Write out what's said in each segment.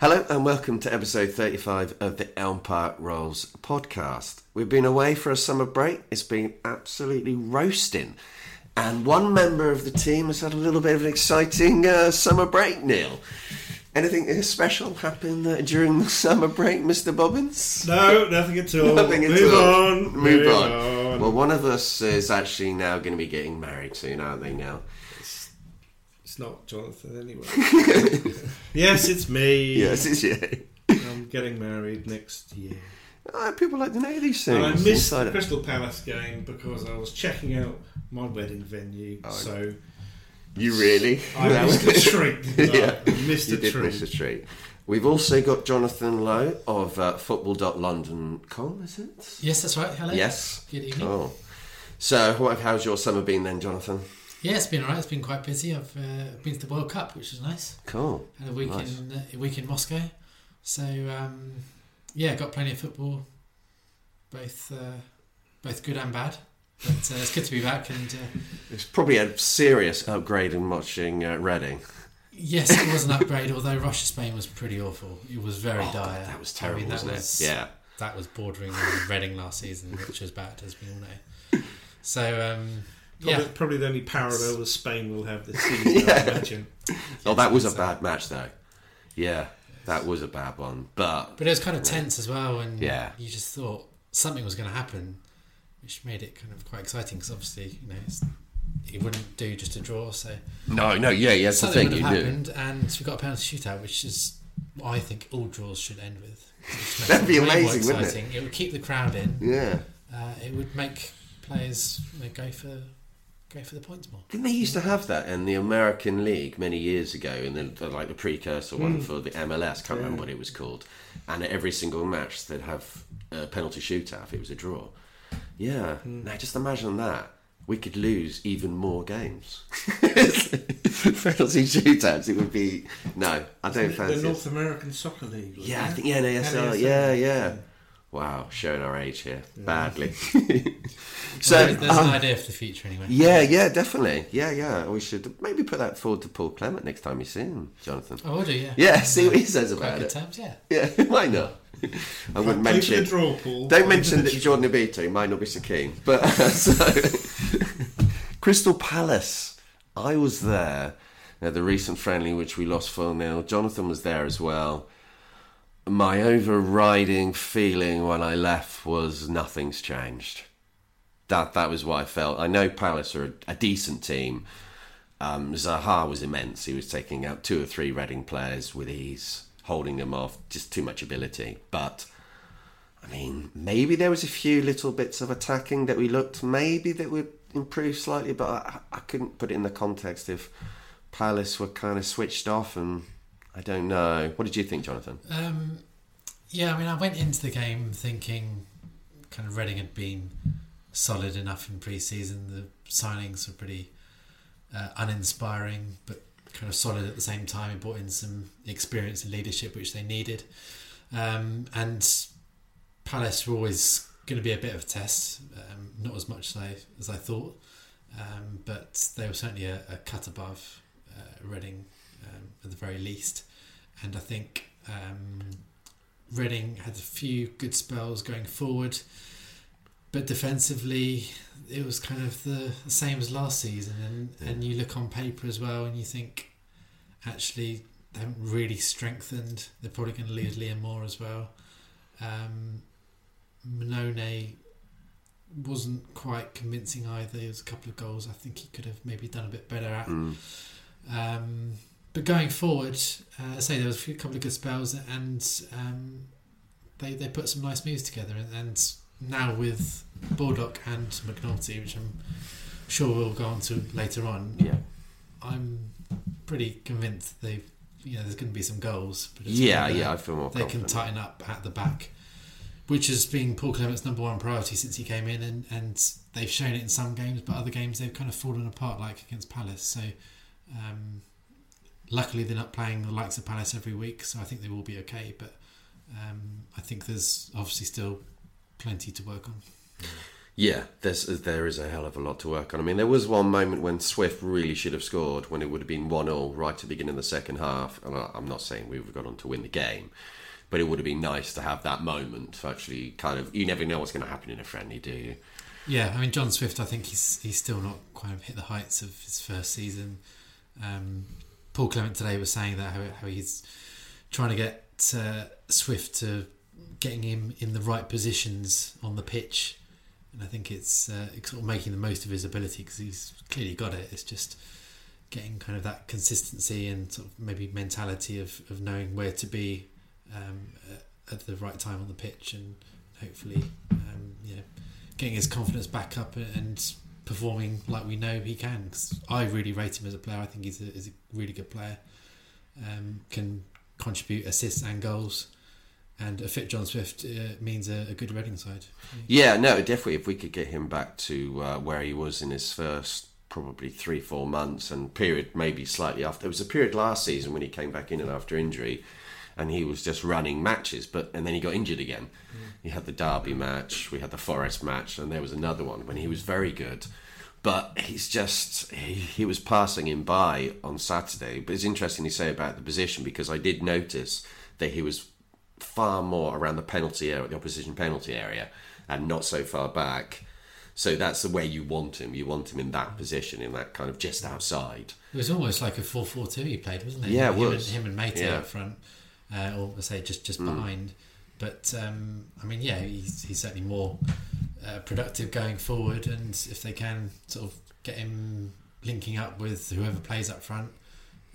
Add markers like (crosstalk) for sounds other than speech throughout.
Hello and welcome to episode 35 of the Elm Park Rolls podcast. We've been away for a summer break. It's been absolutely roasting. And one member of the team has had a little bit of an exciting uh, summer break, Neil. Anything special happened uh, during the summer break, Mr. Bobbins? No, nothing at all. Nothing at Move all. on. Move, Move on. on. Well, one of us is actually now going to be getting married soon, aren't they? Now, It's not Jonathan anyway. (laughs) yes, it's me. yes, it's you. I'm getting married next year. Oh, people like to know these And things. I missed the. Crystal Palace game because I was checking out my wedding venue. Oh, so You really? I That (laughs) missed was- a treat. didn't yeah, I missed you a did treat. miss a treat. We've also got Jonathan Lowe of uh, football.london.com, is it? Yes, that's right. Hello. Yes. Good evening. Cool. So, how's your summer been then, Jonathan? Yeah, it's been alright. It's been quite busy. I've uh, been to the World Cup, which was nice. Cool. Had a week Nice. in uh, a week in Moscow. So um, yeah, got plenty of football, both uh, both good and bad. But uh, it's good to be back. And uh, It's probably a serious upgrade in watching uh, Reading. yes, it was an upgrade. Although Russia Spain was pretty awful. It was very Oh, dire. God, that was I terrible, mean, that wasn't was, it? Yeah. that was bordering on Reading last season, which was bad, as we all know. So um, Probably, yeah, probably the only parallel that Spain will have this (laughs) season, Yeah. I imagine. (laughs) Oh, that was a bad match, though. Yeah, that was a bad one. But But it was kind of tense as well, and Yeah. you just thought something was going to happen, which made it kind of quite exciting because obviously, you know, it's, it wouldn't do just a draw, so no, no, yeah, yeah, that's the something thing would you have do. happened, and we got a penalty shootout, which is what I think all draws should end with. (laughs) That'd be it way more amazing, wouldn't it? It would keep the crowd in. Yeah. Uh, it would make players you know, go for go for the points more. Didn't they used to have that in the American League many years ago, in the, the like the precursor one hmm. for the MLS? Can't remember what it was called. And at every single match, they'd have a penalty shootout if it was a draw. Yeah. Hmm. Now just imagine that. We could lose even more games. (laughs) penalty shootouts. It would be no. I don't the fancy. it. North American Soccer League. Yeah, I think yeah, NASL. NASL. Yeah, yeah. Wow, showing our age here badly. (laughs) so Well, there's um, an idea for the future anyway. yeah, yeah, definitely. Yeah, yeah. We should maybe put that forward to Paul Clement next time you see him, Jonathan. I will do, yeah. Yeah, see what he says Quite about good it. terms, yeah. Yeah, (laughs) why not? I wouldn't Play for the mention. draw, Paul. Don't Play mention for the that Jordan Obita might not be so keen. But (laughs) so, Crystal Palace, I was there at the recent friendly which we lost 4 0. Jonathan was there as well. My overriding feeling when I left was nothing's changed. That that was what I felt. I know Palace are a, a decent team. Um, Zaha was immense. He was taking out two or three Reading players with ease, holding them off. Just too much ability. But I mean, maybe there was a few little bits of attacking that we looked maybe that would improve slightly, but I, I couldn't put it in the context if Palace were kind of switched off, and I don't know. What did you think, Jonathan? Um, yeah, I mean, I went into the game thinking kind of Reading had been solid enough in pre-season. The signings were pretty uh, uninspiring, but kind of solid at the same time. It brought in some experience and leadership, which they needed. Um, and Palace were always going to be a bit of a test, um, not as much as I, as I thought, um, but they were certainly a, a cut above uh, Reading um, at the very least. And I think um, Reading had a few good spells going forward, but defensively it was kind of the, the same as last season. And, and you look on paper as well, and you think actually they haven't really strengthened. They're probably going to lose Liam Moore as well. Um, Mannone wasn't quite convincing either. There was a couple of goals I think he could have maybe done a bit better at. Mm. Um, but going forward, uh, I say there was a few, couple of good spells, and um, they they put some nice moves together. And, and now with Baldock and McNulty, which I'm sure we'll go on to later on, Yeah. I'm pretty convinced they've you know there's going to be some goals. But it's Yeah, yeah, I feel more they can tighten up at the back, which has been Paul Clement's number one priority since he came in, and, and they've shown it in some games, but other games they've kind of fallen apart, like against Palace. So, um, luckily they're not playing the likes of Palace every week, so I think they will be okay. But um, I think there's obviously still plenty to work on. Yeah, there's there is a hell of a lot to work on. I mean, there was one moment when Swift really should have scored when it would have been one 0 right at the beginning of the second half. And I'm not saying we would have gone on to win the game, but it would have been nice to have that moment. To actually, kind of, you never know what's going to happen in a friendly, do you? Yeah, I mean John Swift. I think he's he's still not quite hit the heights of his first season. Um, Paul Clement today was saying that how, how he's trying to get uh, Swift to getting him in the right positions on the pitch, and I think it's, uh, sort of making the most of his ability because he's clearly got it. It's just getting kind of that consistency and sort of maybe mentality of, of knowing where to be um, at- at the right time on the pitch and hopefully um, you know getting his confidence back up and performing like we know he can. 'Cause I really rate him as a player. I think he's a, is a really good player. Um, can contribute assists and goals. And a fit John Swift uh, means a, a good Reading side. Yeah, no, definitely. If we could get him back to uh, where he was in his first probably three, four months and period, maybe slightly after. There was a period last season when he came back in and after injury, and he was just running matches, but and then he got injured again. He had the Derby match, we had the Forest match, and there was another one when he was very good. But he's just he, he was passing him by on Saturday. But it's interesting you say about the position because I did notice that he was far more around the penalty area, the opposition penalty area, and not so far back. So that's the way you want him. You want him in that position, in that kind of just outside. It was almost like a 4 4 2 he played, wasn't it? Yeah, it him was. And, him and Meite Yeah. up front, uh, or I say just, just behind. But um, I mean, yeah, he's, he's certainly more uh, productive going forward. And if they can sort of get him linking up with whoever plays up front,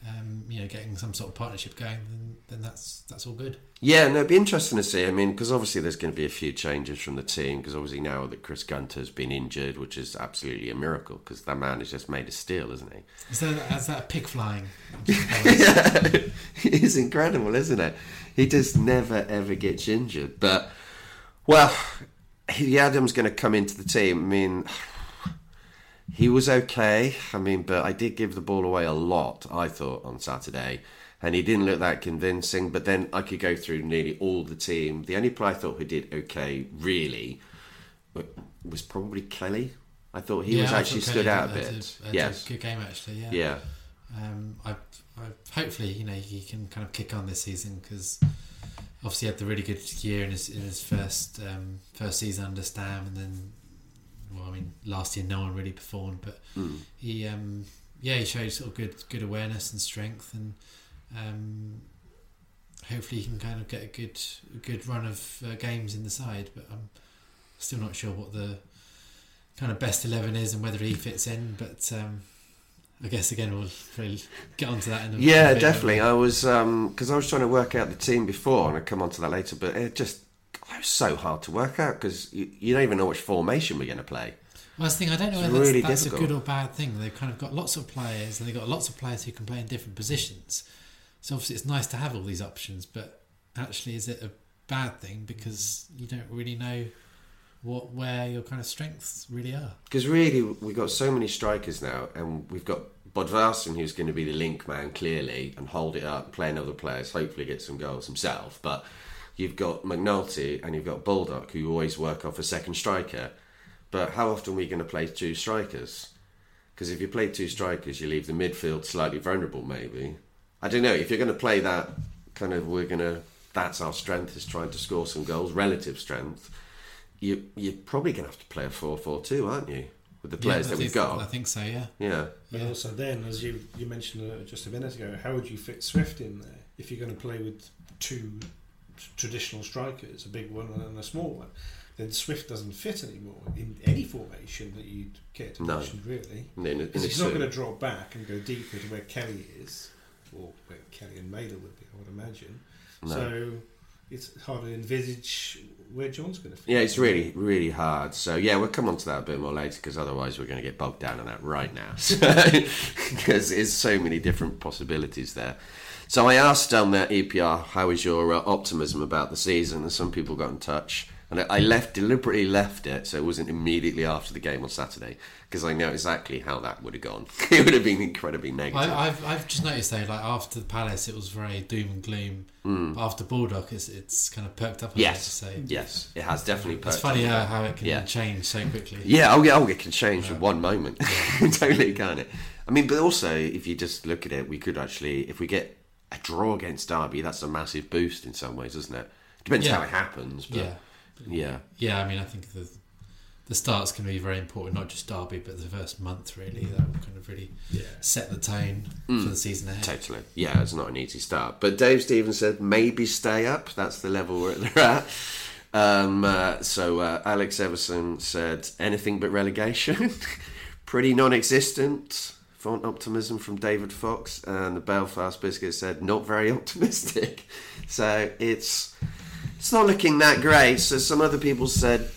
um, you know, getting some sort of partnership going, then, then that's that's all good. Yeah, no, it'd be interesting to see. I mean, because obviously there's going to be a few changes from the team. Because obviously now that Chris Gunter's been injured, which is absolutely a miracle, because that man is just made of steel, isn't he? Is that, is that a pig flying? (laughs) yeah, it's incredible, isn't it? He just never ever gets injured. But well, he Adam's going to come into the team. I mean, he was okay. I mean, but I did give the ball away a lot. I thought on Saturday, and he didn't look that convincing. But then I could go through nearly all the team. The only player I thought who did okay, really, was probably Kelly. I thought he was I actually stood out a bit. yes. a good game actually. Yeah. Yeah. Um, I, I hopefully you know he can kind of kick on this season because obviously he had the really good year in his in his first um, first season under Stam, and then well, I mean last year no one really performed, but Mm. he um, yeah he showed sort of good good awareness and strength, and um, hopefully he can kind of get a good a good run of uh, games in the side. But I'm still not sure what the kind of best eleven is and whether he fits in, but. Um, I guess again we'll probably get onto that in a Yeah, bit, definitely. I was because I was trying to work out the team before, and I'll come on to that later. But it just so hard to work out because you, you don't even know which formation we're going to play. Well, that's the thing. I don't know It's whether really that's, that's a good or bad thing. They've kind of got lots of players, and they've got lots of players who can play in different positions. So obviously, it's nice to have all these options. But actually, is it a bad thing because you don't really know what where your kind of strengths really are? Because really, we've got so many strikers now, and we've got Bodvarsson, who's going to be the link man clearly and hold it up, play other players, hopefully get some goals himself. But you've got McNulty and you've got Baldock, who always work off a second striker. But how often are we going to play two strikers? Because if you play two strikers, you leave the midfield slightly vulnerable, maybe. I don't know. If you're going to play that kind of, we're going to, that's our strength, is trying to score some goals, relative strength. You, you're probably going to have to play a 4 4 2, aren't you? With the players Yeah, that we've got. I think so. Yeah. Yeah. But Yeah. also then, as you you mentioned uh, just a minute ago, how would you fit Swift in there if you're going to play with two t- traditional strikers, a big one and a small one? Then Swift doesn't fit anymore in any formation that you'd get No. really. In, in a Because he's not going to drop back and go deeper to where Kelly is, or where Kelly and Mailer would be, I would imagine. No. So it's hard to envisage where John's going to fit. Yeah, it's really, really hard. So, yeah, we'll come on to that a bit more later because otherwise we're going to get bogged down in that right now. (laughs) Because there's so many different possibilities there. So, I asked on that EPR, how is your uh, optimism about the season? And some people got in touch And I- I left deliberately left it so it wasn't immediately after the game on Saturday because I know exactly how that would have gone. (laughs) it would have been incredibly negative. I, I've I've just noticed though, like after the Palace, it was very doom and gloom. But after Baldock, it's it's kind of perked up. Mm. yes, so yes, it has definitely. Perked up. It's funny up. how, how it can Yeah. change so quickly. Yeah, oh yeah, oh, it can change in one moment. (laughs) totally can it. I mean, but also if you just look at it, we could actually, if we get a draw against Derby, that's a massive boost in some ways, isn't it? Depends Yeah. how it happens, but yeah, yeah. yeah. I mean, I think the the starts can be very important, not just Derby, but the first month really. That will kind of really Yeah. set the tone Mm. for the season ahead. Totally. Yeah, it's not an easy start. But Dave Stevens said maybe stay up. That's the level they're at. (laughs) Um, uh, so uh, Alex Everson said anything but relegation. (laughs) Pretty non existent. Font optimism from David Fox. And the Belfast Biscuit said not very (laughs) optimistic. So it's it's not looking that great. So some other people said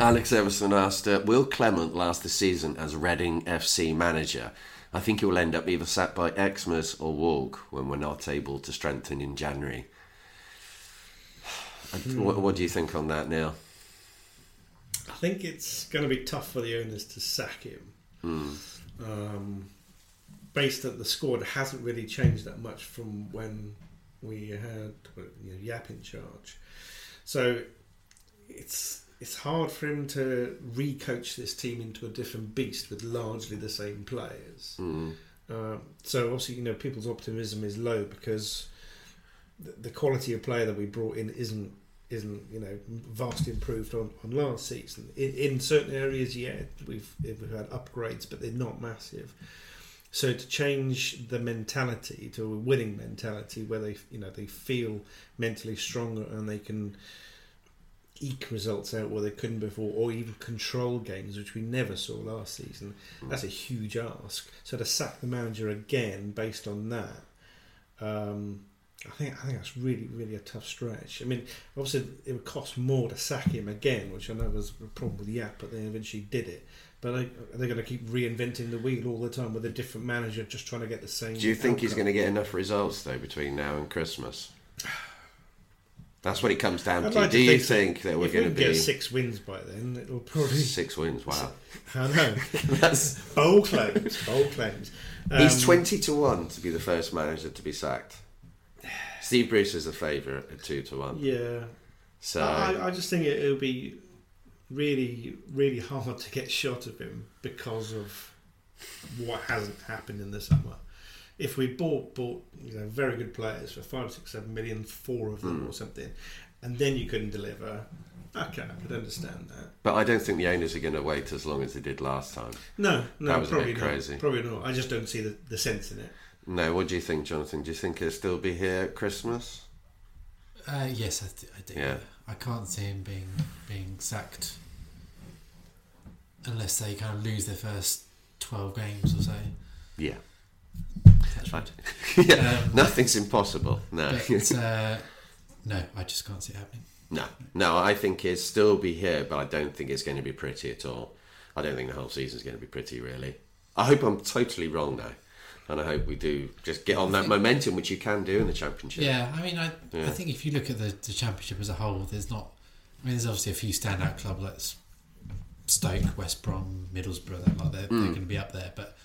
Alex Everson asked, uh, "Will Clement last the season as Reading FC manager? I think he will end up either sacked by Xmas or Walk when we're not able to strengthen in January." (sighs) Uh, What, what do you think on that, Neil? I think it's going to be tough for the owners to sack him. Um, based at the squad hasn't really changed that much from when we had you know, Jaap in charge. So it's it's hard for him to recoach this team into a different beast with largely the same players. Mm. Um, so obviously, you know, people's optimism is low because the, the quality of player that we brought in isn't isn't you know vastly improved on, on last season. In, in certain areas, yeah, we've we've had upgrades, but they're not massive. So to change the mentality to a winning mentality, where they you know they feel mentally stronger and they can eke results out where they couldn't before, or even control games, which we never saw last season. That's a huge ask. So to sack the manager again based on that, um, I think I think that's really really a tough stretch. I mean, obviously it would cost more to sack him again, which I know was a problem with Jaap, but they eventually did it. But are they going to keep reinventing the wheel all the time with a different manager, just trying to get the same? Do you think he's going to get enough results though between now and Christmas? (sighs) That's what it comes down I'd to. like Do to you think think that we're going to be get six wins by then, it'll probably. six wins? Wow, (laughs) I know. (laughs) that's Bold claims. Bold claims. He's Um, twenty to one to be the first manager to be sacked. Steve Bruce is a favourite at two to one. Yeah. So I, I just think it, it'll be really, really hard to get shot of him because of what hasn't happened in the summer. If we bought bought you know very good players for five, six, seven million, four of them Hmm. or something, and then you couldn't deliver, okay, I could understand that. But I don't think the owners are going to wait as long as they did last time. No, no, That was a probably bit not. Probably not. I just don't see the, the sense in it. No, what do you think, Jonathan? Do you think he'll still be here at Christmas? Uh, yes, I, th- I do. Yeah. I can't see him being being sacked unless they kind of lose their first twelve games or so. Yeah. Touch (laughs) wood. yeah. Um, Nothing's impossible. No. But (laughs) uh, no, I just can't see it happening. no. No, I think he'll still be here, but I don't think it's going to be pretty at all. I don't think the whole season's going to be pretty, really. I hope I'm totally wrong, though. And I hope we do just get on that momentum, which you can do in the championship. Yeah, I mean, I Yeah. I think if you look at the, the championship as a whole, there's not. I mean, there's obviously a few standout clubs like Stoke, West Brom, Middlesbrough. That like they're, they're Mm. going to be up there, but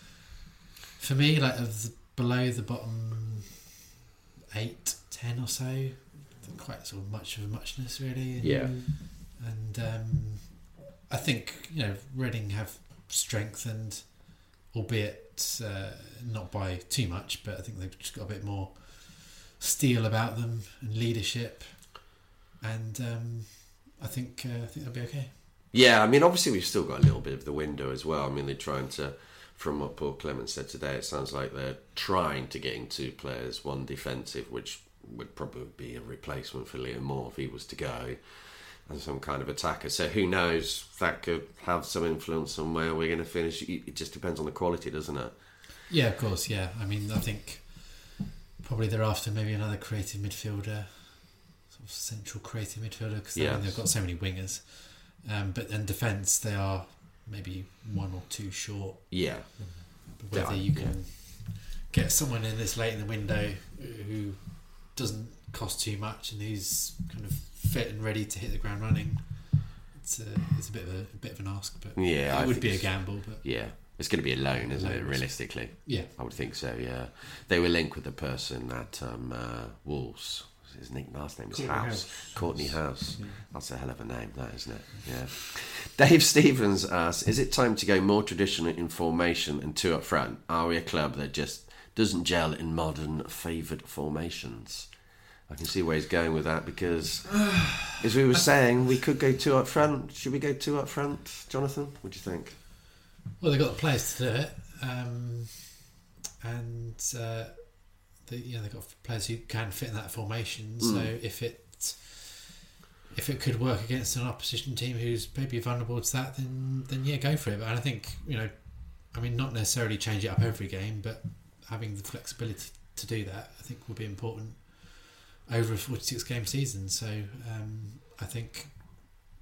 for me, like of the, below the bottom eight, ten or so, quite sort of much of a muchness really. And, Yeah. and um, I think you know Reading have strengthened, albeit uh, not by too much, but I think they've just got a bit more steel about them and leadership, and um, I think uh, I think they'll be okay. Yeah, I mean, obviously we've still got a little bit of the window as well. I mean, they're trying to, from what Paul Clement said today, it sounds like they're trying to get in two players, one defensive, which would probably be a replacement for Liam Moore if he was to go, and some kind of attacker. So who knows? That could have some influence on where we're going to finish. It just depends on the quality, doesn't it? Yeah, of course. Yeah, I mean, I think probably they're after maybe another creative midfielder, sort of central creative midfielder, because Yes. they've got so many wingers. Um, but in defence, they are maybe one or two short. Yeah, But whether Yeah, you can get someone in this late in the window who doesn't cost too much and who's kind of fit and ready to hit the ground running, it's a, it's a bit of a, a bit of an ask, but Yeah, it I would be a gamble. But Yeah, it's going to be a loan, isn't it? Realistically, yeah, I would think so. Yeah, they were linked with the person at um, uh, Wolves. His nick last name is Courtney House. House. Courtney House. Yeah. That's a hell of a name, that isn't it? Yeah. Dave Stevens asks: Is it time to go more traditional in formation and two up front? Are we a club that just doesn't gel in modern favoured formations? I can see where he's going with that because, (sighs) as we were saying, we could go two up front. Should we go two up front, Jonathan? What do you think? well, they've got the players to do it, um, and uh, they, you know they've got players who can fit in that formation. So Mm. if it if it could work against an opposition team who's maybe vulnerable to that, then then yeah, go for it. But I think you know, I mean, not necessarily change it up every game, but having the flexibility to do that, I think will be important over a forty-six game season. So um, I think,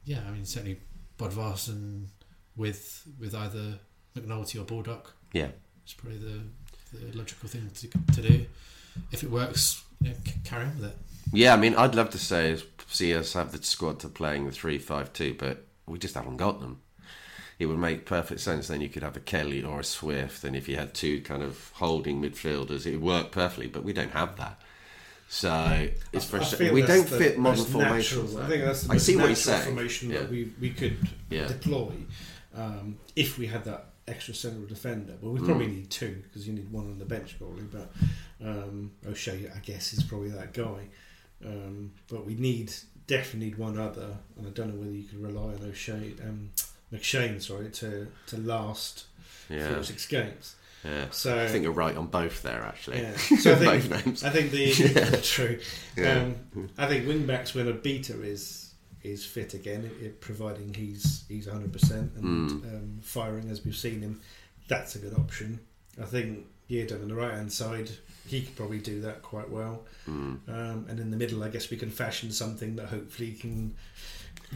yeah, I mean, certainly Bodvarsson with with either McNulty or Baldock Yeah. It's probably the, the logical thing to, to do. If it works, you know, c- carry on with it. Yeah, I mean, I'd love to say see us have the squad to playing the three five two, but we just haven't got them. It would make perfect sense. Then you could have a Kelly or a Swift, and if you had two kind of holding midfielders, it would work perfectly. But we don't have that, so it's frustrating. We don't the fit modern most natural- formations. I think that's the I see what you're saying. formation Yeah. that we, we could Yeah. deploy um, if we had that extra central defender. But we Mm. probably need two because you need one on the bench probably. But um, O'Shea, I guess, is probably that guy. Um, but we need definitely need one other, and I don't know whether you can rely on O'Shea, um, McShane, sorry, to to last Yeah, four or six games. Yeah. So I think you're right on both there, actually. yeah. (laughs) So I both think names. I think the (laughs) Yeah. (laughs) true. Yeah. Um, I think wing backs when Obita is is fit again, it, it- providing he's he's hundred percent and Mm. um, firing as we've seen him. That's a good option. I think Yiadom on the right hand side, he could probably do that quite well. Mm. Um, and in the middle, I guess we can fashion something that hopefully can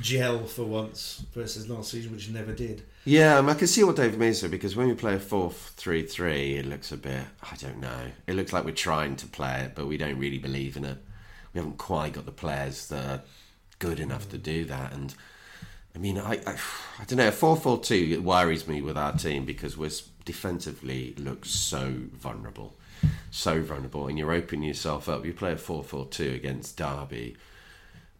gel for once versus last season, which never did. Yeah, I, mean, I can see what Dave means there because when we play a 4 3 3, it looks a bit, I don't know. It looks like we're trying to play it, but we don't really believe in it. We haven't quite got the players that are good enough to do that. And I mean, I, I, I don't know, 4 4 2 worries me with our team because we're defensively look so vulnerable. So vulnerable, and you're opening yourself up. You play a 4 4 2 against Derby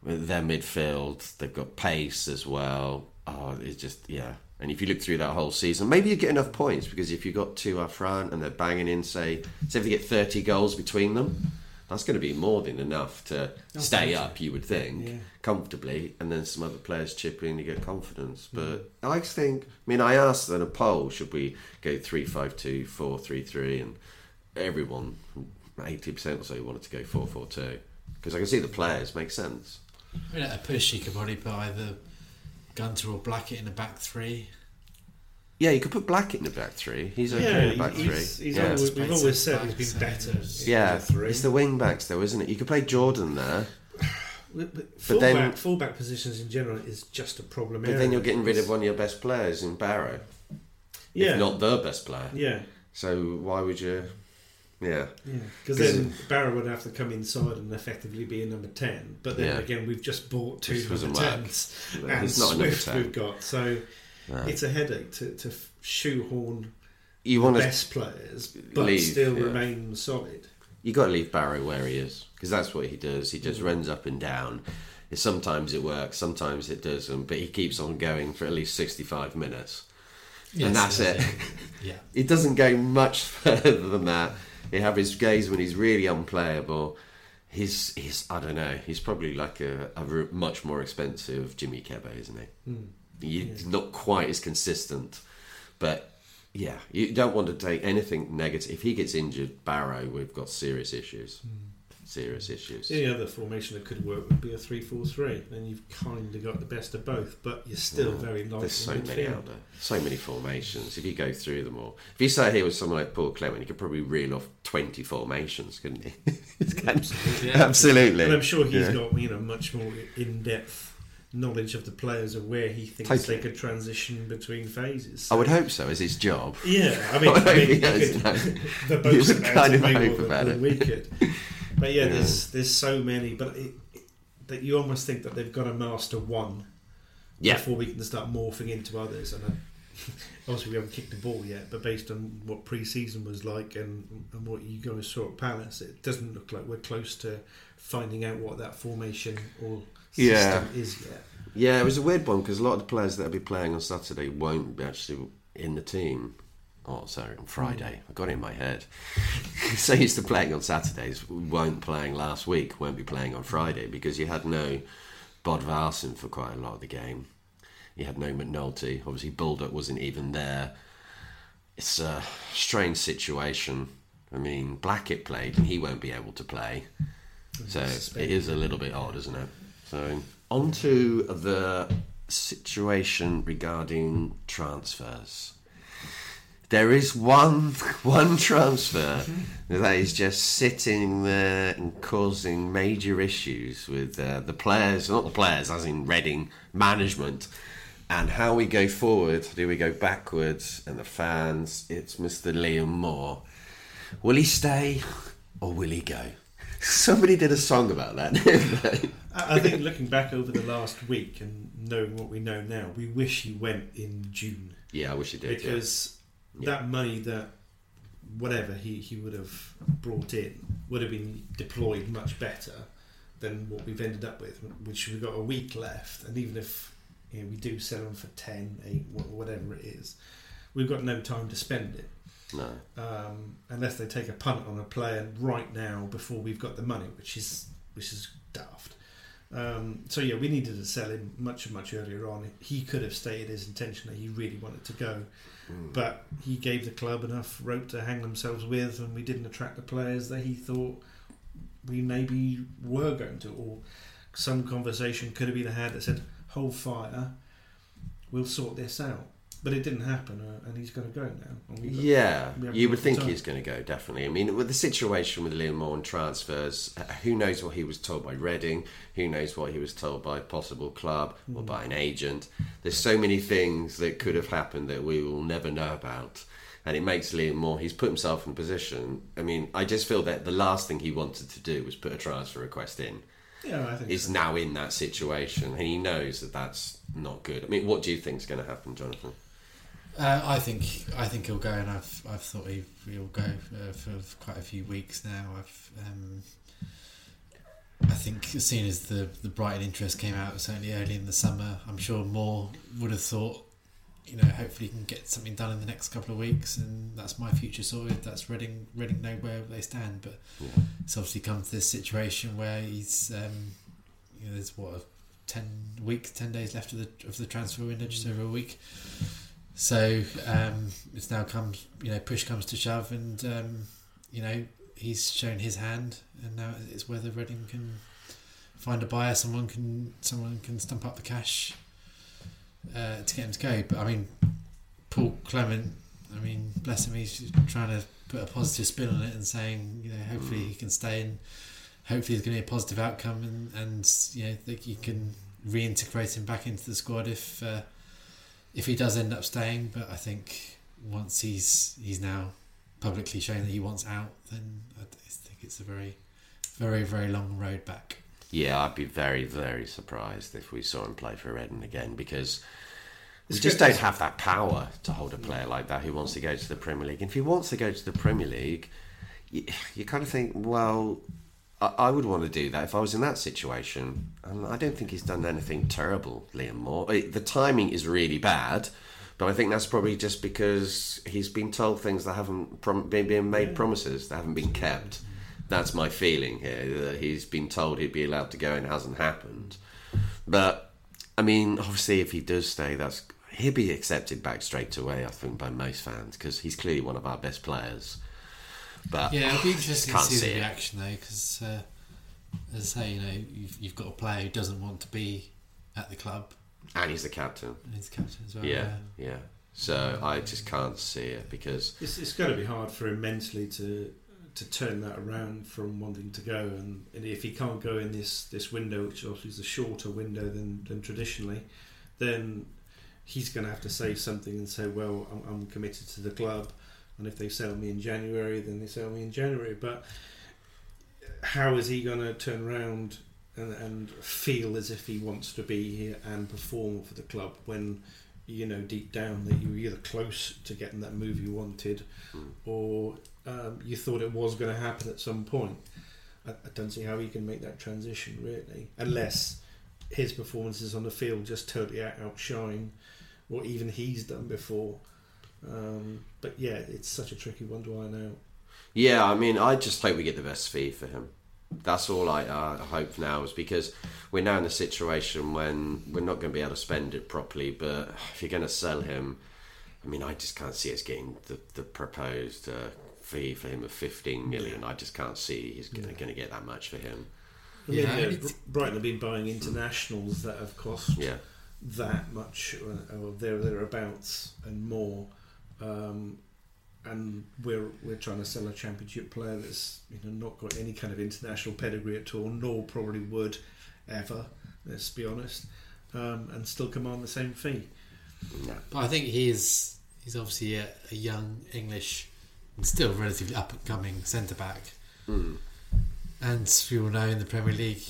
their midfield, they've got pace as well. Oh, it's just yeah. And if you look through that whole season, maybe you get enough points because if you've got two up front and they're banging in, say, say if they get thirty goals between them, that's going to be more than enough to stay up. You would think Yeah. comfortably, and then some other players chip in, you get confidence. Mm. But I think, I mean, I asked in a poll, should we go three five two, four three three, and everyone, eighty percent or so, wanted to go four four two because I can see the players make sense. I mean, at a push, you could probably put either Gunter or Blackett in the back three. Yeah, you could put Blackett in the back three. He's okay in the back he's, three. he's yeah. always, we've always said he's been so- better. in yeah, the three. it's the wing backs though, isn't it? You could play Jordan there, (sighs) But, but But fullback, then- fullback positions in general is just a problem. but then you're getting rid of one of your best players in Barrow, yeah, if not the best player. yeah, So why would you? Yeah, yeah. Because 'Cause- then Barrow would have to come inside and effectively be a number ten. But then Yeah. again, we've just bought two This number doesn't work. tens, No, and he's not a number Swift 10. we've got. So No. it's a headache to, to f- shoehorn you the want to best players, but leave, still yeah. remain solid. you got to leave Barrow where he is because that's what he does. He Mm. just runs up and down. Sometimes it works, sometimes it doesn't, but he keeps on going for at least sixty-five minutes. And that's it. Yeah. (laughs) He doesn't go much (laughs) further than that. He have his days when he's really unplayable. He's, he's I don't know. He's probably like a much more expensive Jimmy Kebe, isn't he? Mm. He's Yeah. not quite as consistent, but yeah, you don't want to take anything negative. If he gets injured, Barrow, we've got serious issues. Serious issues. The other formation that could work would be a three-four-three. Then you've kind of got the best of both, but you're still Yeah. very light. There's so many out there. So many formations. If you go through them all, if you sat here with someone like Paul Clement, you could probably reel off twenty formations, couldn't he? (laughs) It's kind of- Absolutely. Yeah. Absolutely. And I'm sure he's Yeah. got you know much more in-depth knowledge of the players of where he thinks Totally. they could transition between phases. I would hope so. As his job. Yeah, I (laughs) mean, I mean he you (laughs) could no. verbose You would kind of hope about it. we could. But yeah, Yeah. there's there's so many. But it, it- that you almost think that they've got to master one Yeah. before we can start morphing into others. And uh, (laughs) obviously, we haven't kicked the ball yet, but based on what pre-season was like and, and what you guys saw at Palace, it doesn't look like we're close to finding out what that formation or system Yeah. is yet. Yeah, it was a weird one because a lot of the players that will be playing on Saturday won't be actually in the team. Oh, sorry, on Friday. I got it in my head. (laughs) so used to playing on Saturdays, weren't playing last week, won't be playing on Friday because you had no Bodvarsson for quite a lot of the game. You had no McNulty. Obviously, Baldock wasn't even there. It's a strange situation. I mean, Blackett played and he won't be able to play. So it is a little bit odd, isn't it? So on to the situation regarding transfers. There is one (laughs) one transfer that is just sitting there and causing major issues with uh, the players, not the players, as in Reading management, and how we go forward. Do we go backwards? And the fans, it's Mr. Liam Moore. Will he stay or will he go? Somebody did a song about that. (laughs) I think looking back over the last week and knowing what we know now, we wish he went in June yeah, I wish he did. because Yeah. That money that whatever he, he would have brought in would have been deployed much better than what we've ended up with, which we've got a week left, and even if you know, we do sell them for 10, 8, whatever it is, we've got no time to spend it. No. Um, unless they take a punt on a player right now before we've got the money, which is which is daft. Um, so yeah, we needed to sell him much much earlier on. He could have stated his intention that he really wanted to go, Hmm. but he gave the club enough rope to hang themselves with, and we didn't attract the players that he thought we maybe were going to. Or some conversation could have been had that said, "Hold fire, we'll sort this out." But it didn't happen, uh, and he's going to go now. Got- Yeah, you would think time. he's going to go definitely. I mean, with the situation with Liam Moore and transfers, who knows what he was told by Reading? Who knows what he was told by a possible club Hmm. or by an agent? There's so many things that could have happened that we will never know about, and it makes Liam Moore. He's put himself in a position. I mean, I just feel that the last thing he wanted to do was put a transfer request in. Yeah, I think Is so. now in that situation, and he knows that that's not good. I mean, what do you think is going to happen, Jonathan? Uh, I think I think he'll go, and I've I've thought he, he'll go uh, for quite a few weeks now. I've um, I think as soon as the the Brighton interest came out, certainly early in the summer, I'm sure more would have thought, you know, hopefully he can get something done in the next couple of weeks, and that's my future sorted. That's Reading Reading know where they stand, but Yeah. it's obviously come to this situation where he's um, you know there's what ten weeks, ten days left of the of the transfer window, just over a week. So um, it's now comes you know push comes to shove, and um, you know he's shown his hand, and now it's whether Reading can find a buyer, someone can someone can stump up the cash uh, to get him to go. But I mean, Paul Clement, I mean, bless him, he's trying to put a positive spin on it and saying, you know, hopefully he can stay and hopefully there's going to be a positive outcome and, and you know, that you can reintegrate him back into the squad if uh, if he does end up staying. But I think once he's he's now publicly shown that he wants out, then I think it's a very, very, very long road back. Yeah, I'd be very, very surprised if we saw him play for Reading again because we just don't have that power to hold a player like that who wants to go to the Premier League. And if he wants to go to the Premier League, you, you kind of think, well, I, I would want to do that if I was in that situation. And I don't think he's done anything terrible, Liam Moore. The timing is really bad. But I think that's probably just because he's been told things that haven't prom- been, been made promises that haven't been kept. That's my feeling here. That he's been told he'd be allowed to go and it hasn't happened. But I mean, obviously, if he does stay, that's he'll be accepted back straight away. I think by most fans because he's clearly one of our best players. But Yeah, it'll be interesting to see, see the reaction though, because uh, as I say, you know, you've, you've got a player who doesn't want to be at the club, and he's the captain. and he's captain as well. Yeah, yeah. So I just can't see it because It's, it's got to be hard for him mentally to to turn that around from wanting to go, and, and if he can't go in this, this window, which obviously is a shorter window than, than traditionally, then he's going to have to say something and say, "Well, I'm, I'm committed to the club, and if they sell me in January, then they sell me in January." But how is he going to turn around and, and feel as if he wants to be here and perform for the club when you know deep down that you were either close to getting that move you wanted Mm. or um, you thought it was going to happen at some point. I, I don't see how he can make that transition really, unless his performances on the field just totally outshine what even he's done before. Um, but yeah, it's such a tricky one to iron out. Yeah, I mean, I just hope we get the best fee for him. That's all I uh, hope now, is because we're now in a situation when we're not going to be able to spend it properly. But if you're going to sell him, I mean, I just can't see us getting the, the proposed uh, fee for him of 15 million. I just can't see he's going to get that much for him. I mean, Yeah, yeah, it's- Br- Brighton have been buying internationals that have cost Yeah, that much, uh, or there thereabouts, and more. Um, and we're we're trying to sell a championship player that's you know not got any kind of international pedigree at all, nor probably would ever. Let's be honest, um, and still command the same fee. no. But I think he is he's obviously a, a young English, and still relatively up and coming centre back. Mm. And as we all know, in the Premier League,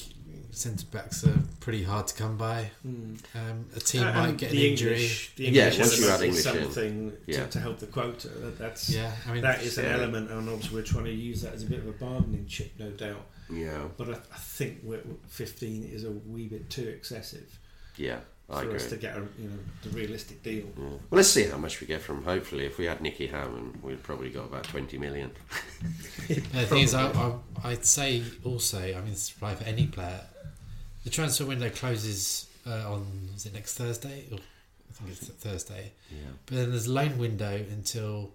centre backs are pretty hard to come by. Hmm. Um, a team And might get an the injury. English, the Yeah, English once you element add is English in. something Yeah. to, to help the quota. That, that's Yeah, I mean, that is an element, and obviously we're trying to use that as a bit of a bargaining chip, no doubt. Yeah, But I, I think we're, 15 is a wee bit too excessive yeah, I for agree. us to get a you know the realistic deal. Yeah. Well, let's see how much we get from. him. Hopefully, if we had Nicky Hammond, we'd probably got about 20 million. (laughs) the thing is, I, I, I'd say also, I mean, this apply for any player. The transfer window closes uh, on is it next Thursday? Or I think it's Thursday. Yeah, But then there's a loan window until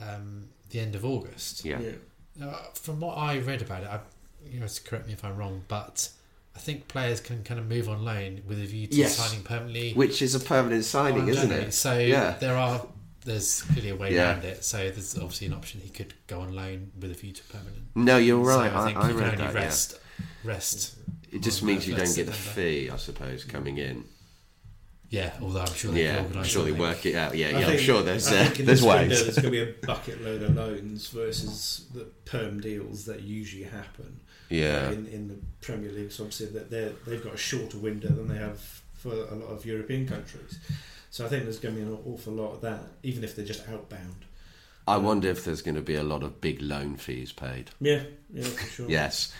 um, the end of August. yeah, Uh, from what I read about it, I, you know, to correct me if I'm wrong, but I think players can kind of move on loan with a view to Yes. signing permanently. which is a permanent signing, isn't January. it? So Yeah. there are there's clearly a way Yeah. around it. So there's obviously an option he could go on loan with a view to permanent. No, you're right. I I, think I, you can read only that. rest rest. It just means you don't get the fee, I suppose, coming in. Yeah, although I'm sure they Yeah, can I'm organise sure they something. work it out. Yeah, I yeah, I'm sure there's I uh, think in there's this window ways. There's going to be a (laughs) bucket load of loans versus the perm deals that usually happen Yeah, in, in the Premier League. So obviously that they they've got a shorter window than they have for a lot of European countries. So I think there's going to be an awful lot of that, even if they're just outbound. I wonder if there's going to be a lot of big loan fees paid. Yeah, yeah, for sure. Yes,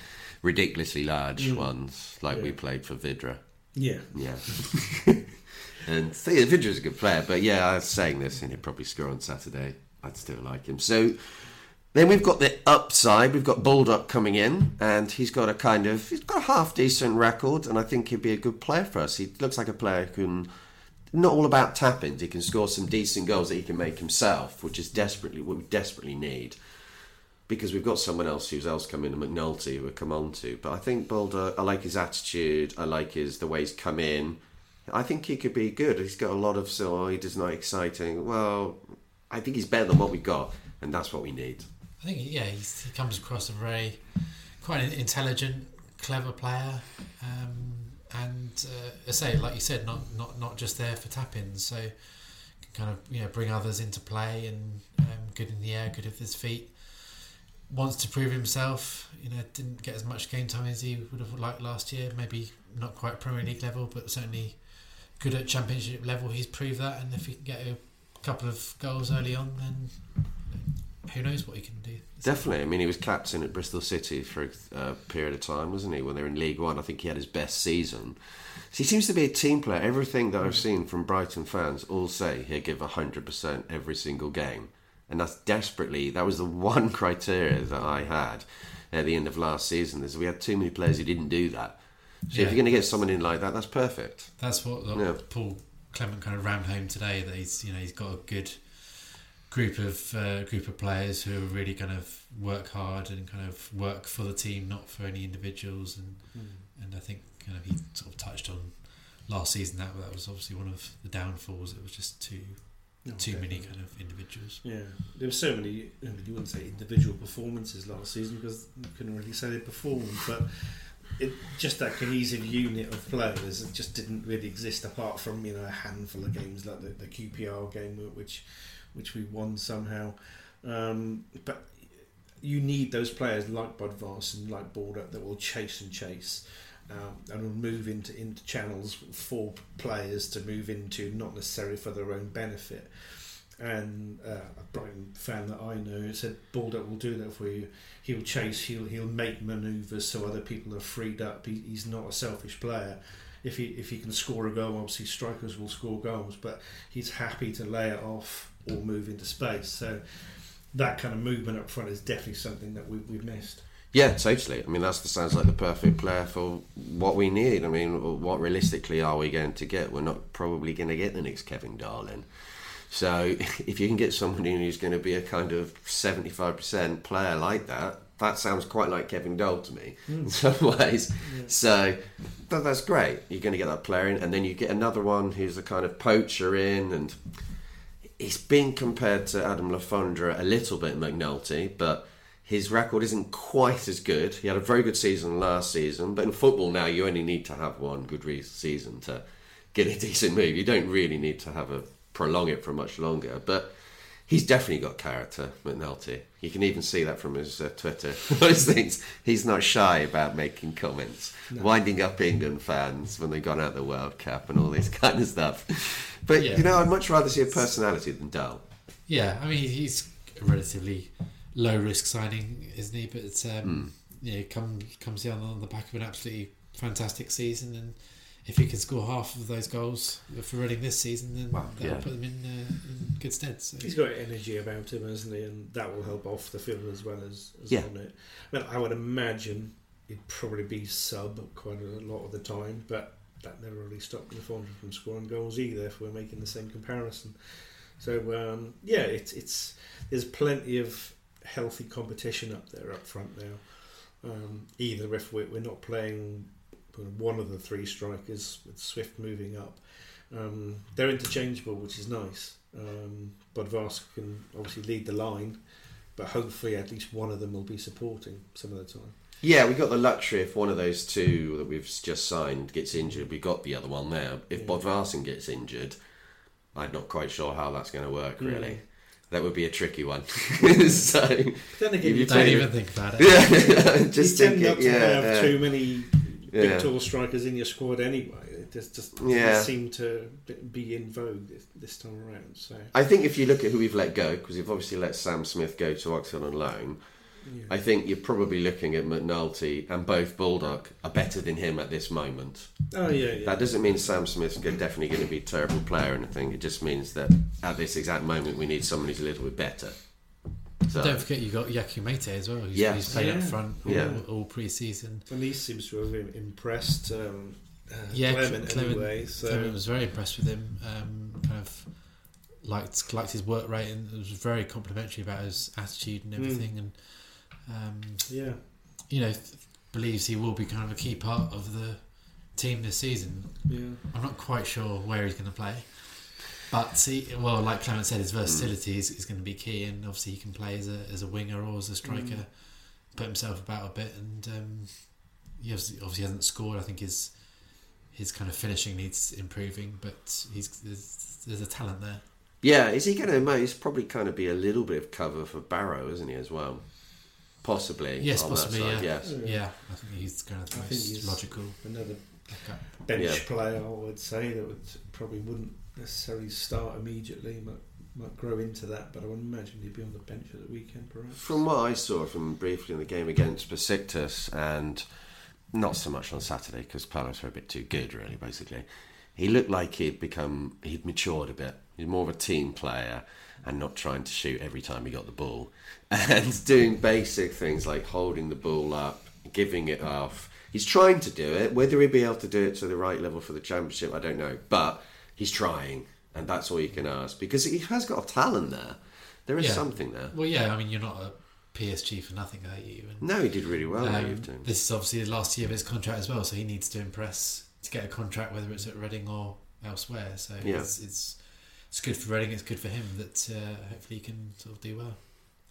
ridiculously large Mm. ones, like we played for Vydra. yeah. Yeah. (laughs) and yeah, Vydra's a good player, but yeah, I was saying this, and he'd probably score on Saturday. I'd still like him. So then we've got the upside. We've got Baldock coming in, and he's got a kind of he's got a half decent record, and I think he'd be a good player for us. He looks like a player who can not all about tap-ins. He can score some decent goals that he can make himself, which is desperately what we desperately need. Because we've got someone else who's else come in, McNulty, who we'll come on to. But I think Baldock, I like his attitude. I like his the way he's come in. I think he could be good. He's got a lot of so he does not exciting. Well, I think he's better than what we got, and that's what we need. I think yeah, he comes across a very quite an intelligent, clever player, um, and uh, I say like you said, not not not just there for tap-ins. So kind of you know bring others into play and um, good in the air, good with his feet. Wants to prove himself. You know, didn't get as much game time as he would have liked last year. Maybe not quite Premier League level, but certainly good at Championship level. He's proved that, and if he can get a couple of goals early on, then who knows what he can do. Definitely. I mean, he was captain at Bristol City for a uh, period of time, wasn't he? When they were in League One, I think he had his best season. So he seems to be a team player. Everything that I've seen from Brighton fans all say he'll give hundred percent every single game, and that's desperately. That was the (laughs) one criteria that I had at the end of last season. Is we had too many players who didn't do that. So Yeah. if you're going to get someone in like that, that's perfect. That's what like, Yeah. Paul Clement kind of rammed home today. That he's you know he's got a good group of uh, group of players who are really kind of work hard and kind of work for the team, not for any individuals. And and I think kind of he sort of touched on last season that that was obviously one of the downfalls. It was just too No, too many kind of individuals. Yeah, there were so many. I mean, You wouldn't say individual performances last season because you couldn't really say they performed, but it just that cohesive unit of players just didn't really exist apart from you know a handful of games like the, the QPR game which which we won somehow. Um, but you need those players like Bud Voss and like Baldock that will chase and chase. um, and will move into into channels for players to move into, not necessarily for their own benefit. And uh, a Brighton fan that I know said Baldock will do that for you. He'll chase. He'll he'll make manoeuvres so other people are freed up. He, he's not a selfish player. If he if he can score a goal, obviously strikers will score goals, but he's happy to lay it off or move into space. So that kind of movement up front is definitely something that we, we've missed. Yeah, totally. I mean, that sounds like the perfect player for what we need. I mean, what realistically are we going to get? We're not probably going to get the next Kevin Darling. So (laughs) if you can get somebody who's going to be a kind of 75% player like that, that sounds quite like Kevin Doyle to me mm. (laughs) in some ways. Yeah. So but that's great. You're going to get that player in, and then you get another one who's a kind of poacher in, and he's been compared to Adam Le Fondre a little bit, McNulty, but his record isn't quite as good. He had a very good season last season, but in football now you only need to have one good season to get a (laughs) decent move. You don't really need to have a prolong it for much longer. But he's definitely got character, McNulty. You can even see that from his uh, Twitter. (laughs) Those things. He's not shy about making comments, no. winding up England fans when they've gone out the World Cup and all this (laughs) kind of stuff. But yeah. you know, I'd much rather see a personality than Dull. Yeah, I mean, he's a relatively low risk signing, isn't he? But it's um, mm. you know, comes comes down on the back of an absolutely fantastic season and if he can score half of those goals for Reading this season, then well, that'll yeah. put them in, uh, in good stead. So. He's got energy about him, hasn't he? And that will help off the field as well as, as yeah. on it. I, mean, I would imagine he'd probably be sub quite a lot of the time, but that never really stopped Le Fondre from scoring goals either. If we're making the same comparison, so um, yeah, it's it's there's plenty of healthy competition up there up front now. Um, either if we're, we're not playing one of the three strikers with Swift moving up. Um, they're interchangeable, which is nice. Um, Bodvarsson can obviously lead the line, but hopefully at least one of them will be supporting some of the time. Yeah, we got the luxury if one of those two that we've just signed gets injured, we got the other one there. If yeah. Bodvarsson gets injured, I'm not quite sure how that's going to work really. Mm. That would be a tricky one. (laughs) (laughs) so, then again, you don't even think about it. (laughs) Yeah, just you tend not to yeah, have yeah. too many yeah. big tall strikers in your squad anyway. It just, just yeah. seem to be in vogue this, this, time around. So I think if you look at who we've let go, because we've obviously let Sam Smith go to Oxford on loan. Yeah. I think you're probably looking at McNulty and both Baldock are better than him at this moment. Oh yeah, yeah. That doesn't mean Sam Smith's definitely going to be a terrible player or anything. It just means that at this exact moment we need someone who's a little bit better. So. Don't forget you've got Yakou Meite as well. He's, yeah. he's played yeah. up front all, yeah. all pre-season. And he seems to have impressed um, uh, yeah, Clement, Clement, anyway. So. Clement was very impressed with him. Um, kind of liked liked his work rate and was very complimentary about his attitude and everything. Mm. And um, yeah, you know, th- believes he will be kind of a key part of the team this season. Yeah, I'm not quite sure where he's going to play. But see, well, like Clement said, his versatility mm. is, is going to be key, and obviously he can play as a as a winger or as a striker, mm. put himself about a bit, and um, he obviously, obviously hasn't scored. I think his his kind of finishing needs improving, but he's there's, there's a talent there. Yeah, is he going to? He's probably kind of be a little bit of cover for Barrow, isn't he, as well? Possibly. Yes, possibly. Yeah. Yes. Yeah, I think he's kind of the most logical. Another bench yeah. player, I would say, that would probably wouldn't necessarily start immediately. Might might grow into that, but I would imagine he'd be on the bench at the weekend, perhaps. From what I saw from briefly in the game against Besiktas, and not so much on Saturday because Palace were a bit too good, really. Basically, he looked like he'd become he'd matured a bit. He's more of a team player and not trying to shoot every time he got the ball, (laughs) and doing basic things like holding the ball up, giving it off. He's trying to do it. Whether he'll be able to do it to the right level for the championship, I don't know. But he's trying, and that's all you can ask because he has got a talent there. There is yeah. something there. Well, yeah, I mean, you're not a PSG for nothing, are you? And, no, he did really well. Um, this is obviously the last year of his contract as well, so he needs to impress to get a contract, whether it's at Reading or elsewhere. So yeah. it's, it's it's good for Reading. It's good for him that uh, hopefully he can sort of do well.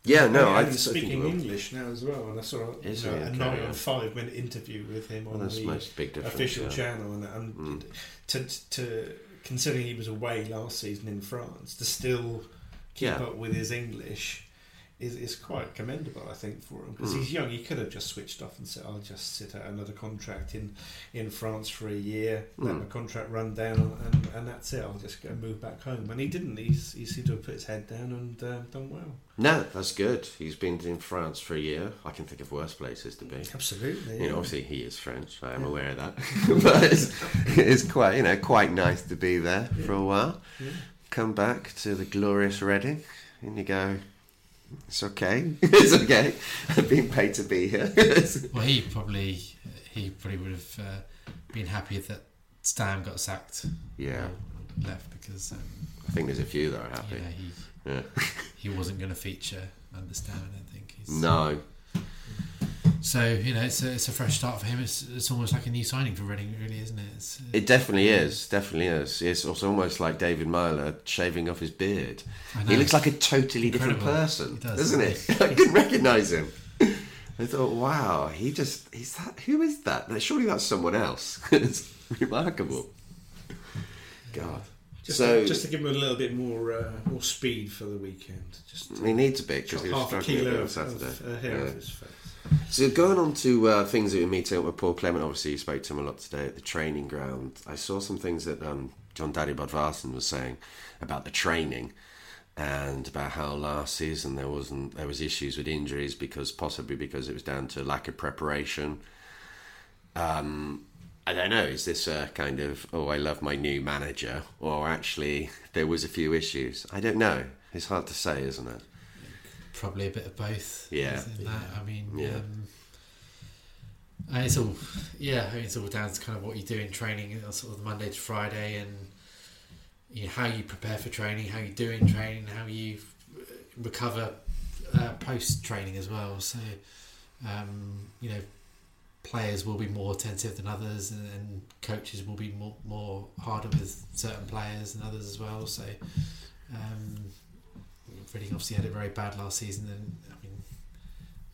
Yeah, no, I he's speaking English now as well, and I saw a, you know, a nine or five minute interview with him on the official yeah. channel, and, and mm. to to considering he was away last season in France, to still keep yeah. up with his English is, is quite commendable, I think, for him because Mm. he's young. He could have just switched off and said, "I'll just sit out another contract in, in France for a year, let Mm. my contract run down, and, and that's it. I'll just go move back home." And he didn't. He's, he seemed to have put his head down and uh, done well. No, that's good. He's been in France for a year. I can think of worse places to be. Absolutely. You know, obviously he is French. I am aware of that, (laughs) but it's, it's quite you know quite nice to be there for a while. Yeah. Come back to the glorious Reading, and you go, it's okay, (laughs) it's okay. (laughs) I've been paid to be here. (laughs) Well, he probably he probably would have uh, been happy that Stam got sacked. yeah, Left because um, I think there's a few that are happy. yeah, he Yeah. he wasn't going to feature under Stam. I don't think. He's, No, So you know, it's a, it's a fresh start for him. It's, it's almost like a new signing for Reading, really, isn't it? It's, it definitely is. Definitely is. It's also almost like David Meyler shaving off his beard. I He looks like a totally different person, He does, doesn't doesn't (laughs) it? (laughs) I didn't recognise him. I thought, wow, he just, he's that, who is that? Surely that's someone else. (laughs) it's remarkable. God. Just, so, to, just to give him a little bit more uh, more speed for the weekend. Just he needs a bit because chop he was struggling a bit on Saturday. of uh, hair Yeah. So going on to uh, things that we're meeting up with Paul Clement, obviously you spoke to him a lot today at the training ground. I saw some things that um, Jon Dadi Bodvarsson was saying about the training and about how last season there wasn't there was issues with injuries because possibly because it was down to lack of preparation. Um, I don't know. Is this a kind of oh I love my new manager or actually there was a few issues? I don't know. It's hard to say, isn't it? Probably a bit of both. Yeah. in that. I mean, Yeah. um, and it's all yeah. I mean, it's all down to kind of what you do in training, uh, sort of Monday to Friday, and you know, how you prepare for training, how you do in training, how you uh, recover uh, post training as well. So, um, you know, players will be more attentive than others, and, and coaches will be more more harder with certain players than others as well. So, um, Reading obviously had it very bad last season, and I mean,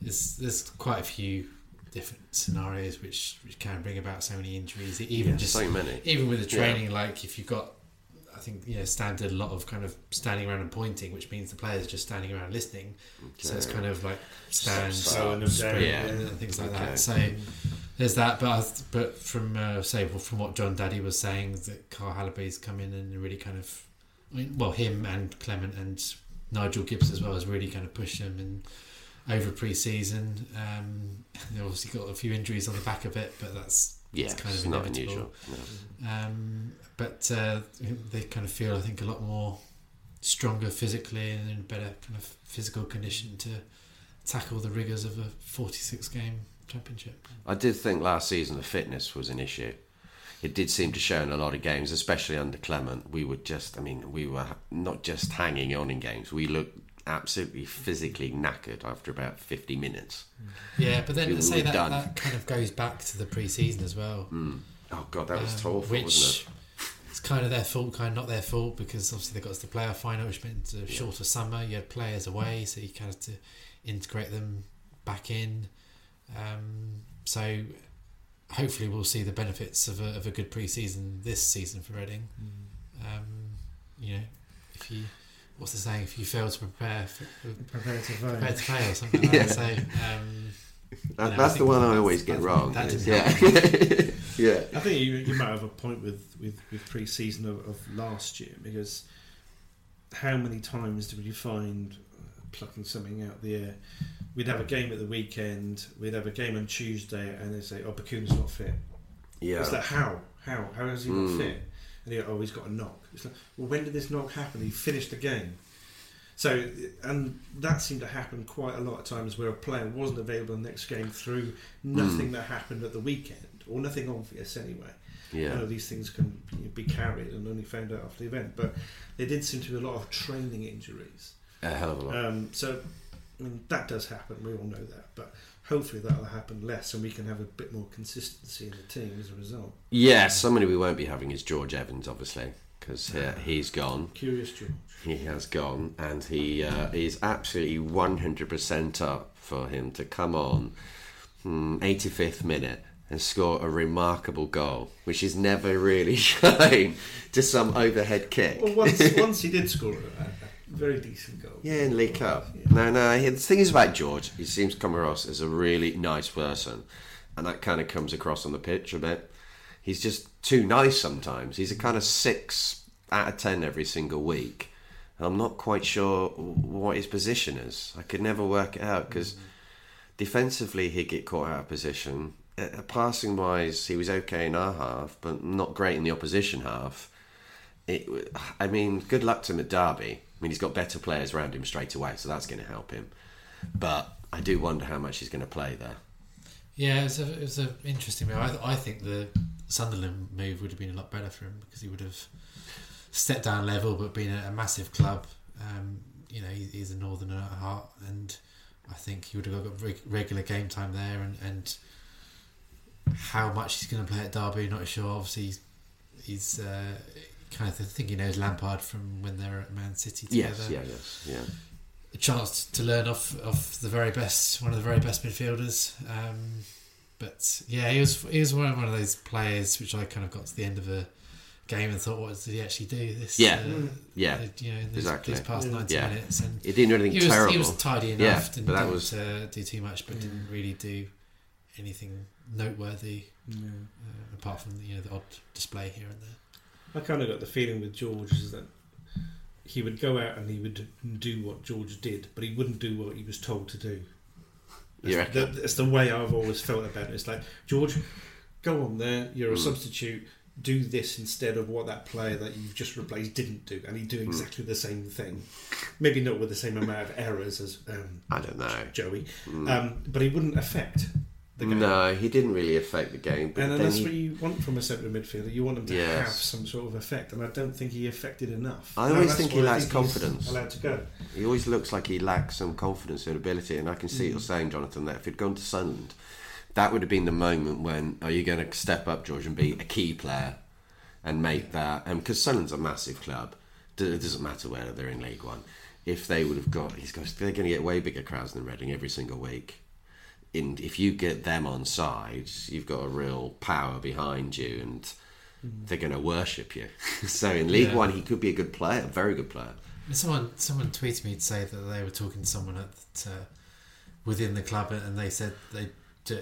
there's there's quite a few different scenarios which which can bring about so many injuries. Even just so many. even with the Yeah. training, like if you've got, I think you know, Stam did a lot of kind of standing around and pointing, which means the players just standing around listening. So it's kind of like stand, Stop, slowing sprint, yeah. and things like Okay. that. So there's that, but I but from uh, say well, from what Jon Dadi was saying, that Carl Hallaby's come in and really kind of, I mean, well, him and Clement and Nigel Gibbs as well has really kind of pushed them and over pre-season. Um, they obviously got a few injuries on the back of it, but that's Yeah, it's kind of not inevitable. unusual. No. Um, but uh, they kind of feel, I think, a lot more stronger physically and in better kind of physical condition to tackle the rigors of a 46 game championship. I did think last season the fitness was an issue. It did seem to show in a lot of games, especially under Clement. We were just, I mean, we were not just hanging on in games. We looked absolutely physically knackered after about 50 minutes. Yeah, but then We say that, done. that kind of goes back to the pre season as well. Mm. Oh, God, that was um, awful, which wasn't it's kind of their fault, kind of not their fault because obviously they got to the playoff final, which meant a Yeah. shorter summer. You had players away, so you kind of had to integrate them back in. Um, so hopefully we'll see the benefits of a, of a good pre-season this season for Reading. Um, you know, if you what's the saying? If you fail to prepare, for, Prepare to vote. prepare to fail, or something (laughs) like Yeah. that. So. Um. That, No, that's the think one I always get wrong. that is- yeah. (laughs) yeah. I think you, you might have a point with, with, with pre season of, of last year because how many times did you find uh, plucking something out of the air? We'd have a game at the weekend, we'd have a game on Tuesday, and they'd say, Oh, Bacuna's not fit. Yeah. It's like, How? How? How is he not Mm. fit? And you go, Oh, he's got a knock. It's like, Well, when did this knock happen? He finished the game. So, and that seemed to happen quite a lot of times where a player wasn't available in the next game through nothing that happened at the weekend, or nothing obvious anyway. Yeah. know these things can be carried and only found out after the event, but there did seem to be a lot of training injuries. A hell of a lot. Um, so, I mean, that does happen. We all know that, but hopefully that'll happen less, and we can have a bit more consistency in the team as a result. Yeah, somebody we won't be having is George Evans, obviously, because uh, he's gone. Curious, George. He has gone, and he uh, is absolutely 100% up for him to come on, hmm, 85th minute, and score a remarkable goal, which is never really (laughs) shown, just some overhead kick. Well, once (laughs) once he did score uh, very decent goal. Yeah, in League Cup. Yeah. No, no. The thing is about George, he seems to come across as a really nice person, and that kind of comes across on the pitch a bit. He's just too nice sometimes. He's a kind of six out of ten every single week. And I'm not quite sure what his position is. I could never work it out because defensively he'd get caught out of position. Uh, passing wise, he was okay in our half, but not great in the opposition half. It, I mean, good luck to him at Derby. Mean, he's got better players around him straight away, so that's going to help him. But I do wonder how much he's going to play there. Yeah, it was a, an interesting move. I, I think the Sunderland move would have been a lot better for him because he would have stepped down level, but been a, a massive club. Um, you know, he, he's a northerner at heart, and I think he would have got reg- regular game time there. And, and how much he's going to play at Derby, not sure. Obviously, he's, he's uh, kind of I think he knows Lampard from when they were at Man City together Yes, yeah, yes, yeah. a chance to learn off of the very best, one of the very best midfielders. Um, but yeah, he was he was one of, one of those players which I kind of got to the end of a game and thought, what did he actually do? This, Yeah. uh, Yeah, uh, you know, in these, exactly. these past Yeah. ninety Yeah. minutes, and He didn't do anything he was terrible. he was tidy enough, Yeah, didn't, but that was- uh, do too much, but didn't really do anything noteworthy Yeah. uh, apart from you know the odd display here and there. I kind of got the feeling with George is that he would go out and he would do what George did, but he wouldn't do what he was told to do. That's, reckon? that's the way I've always felt about it. It's like George, go on there. You're a Mm. substitute. Do this instead of what that player that you've just replaced didn't do, and he'd do exactly the same thing. Maybe not with the same amount of errors as um, I don't know. Joey, Mm. um, but he wouldn't affect the game. No, he didn't really affect the game. But And then then that's he- what you want from a centre midfielder. You want him to Yes. have some sort of effect, and I don't think he affected enough. I always that's think he lacks he's confidence. Allowed to go. He always looks like he lacks some confidence and ability, and I can see Mm. you're saying, Jonathan. That if he'd gone to Sunderland, that would have been the moment when are you going to step up, George, and be a key player and make that? And because Sunderland's a massive club, it doesn't matter whether they're in League One. If they would have got, he's got, they're going to get way bigger crowds than Reading every single week. In if you get them on side, you've got a real power behind you, and they're going to worship you. (laughs) so in League Yeah. One, he could be a good player, a very good player. Someone someone tweeted me to say that they were talking to someone at uh, within the club, and they said they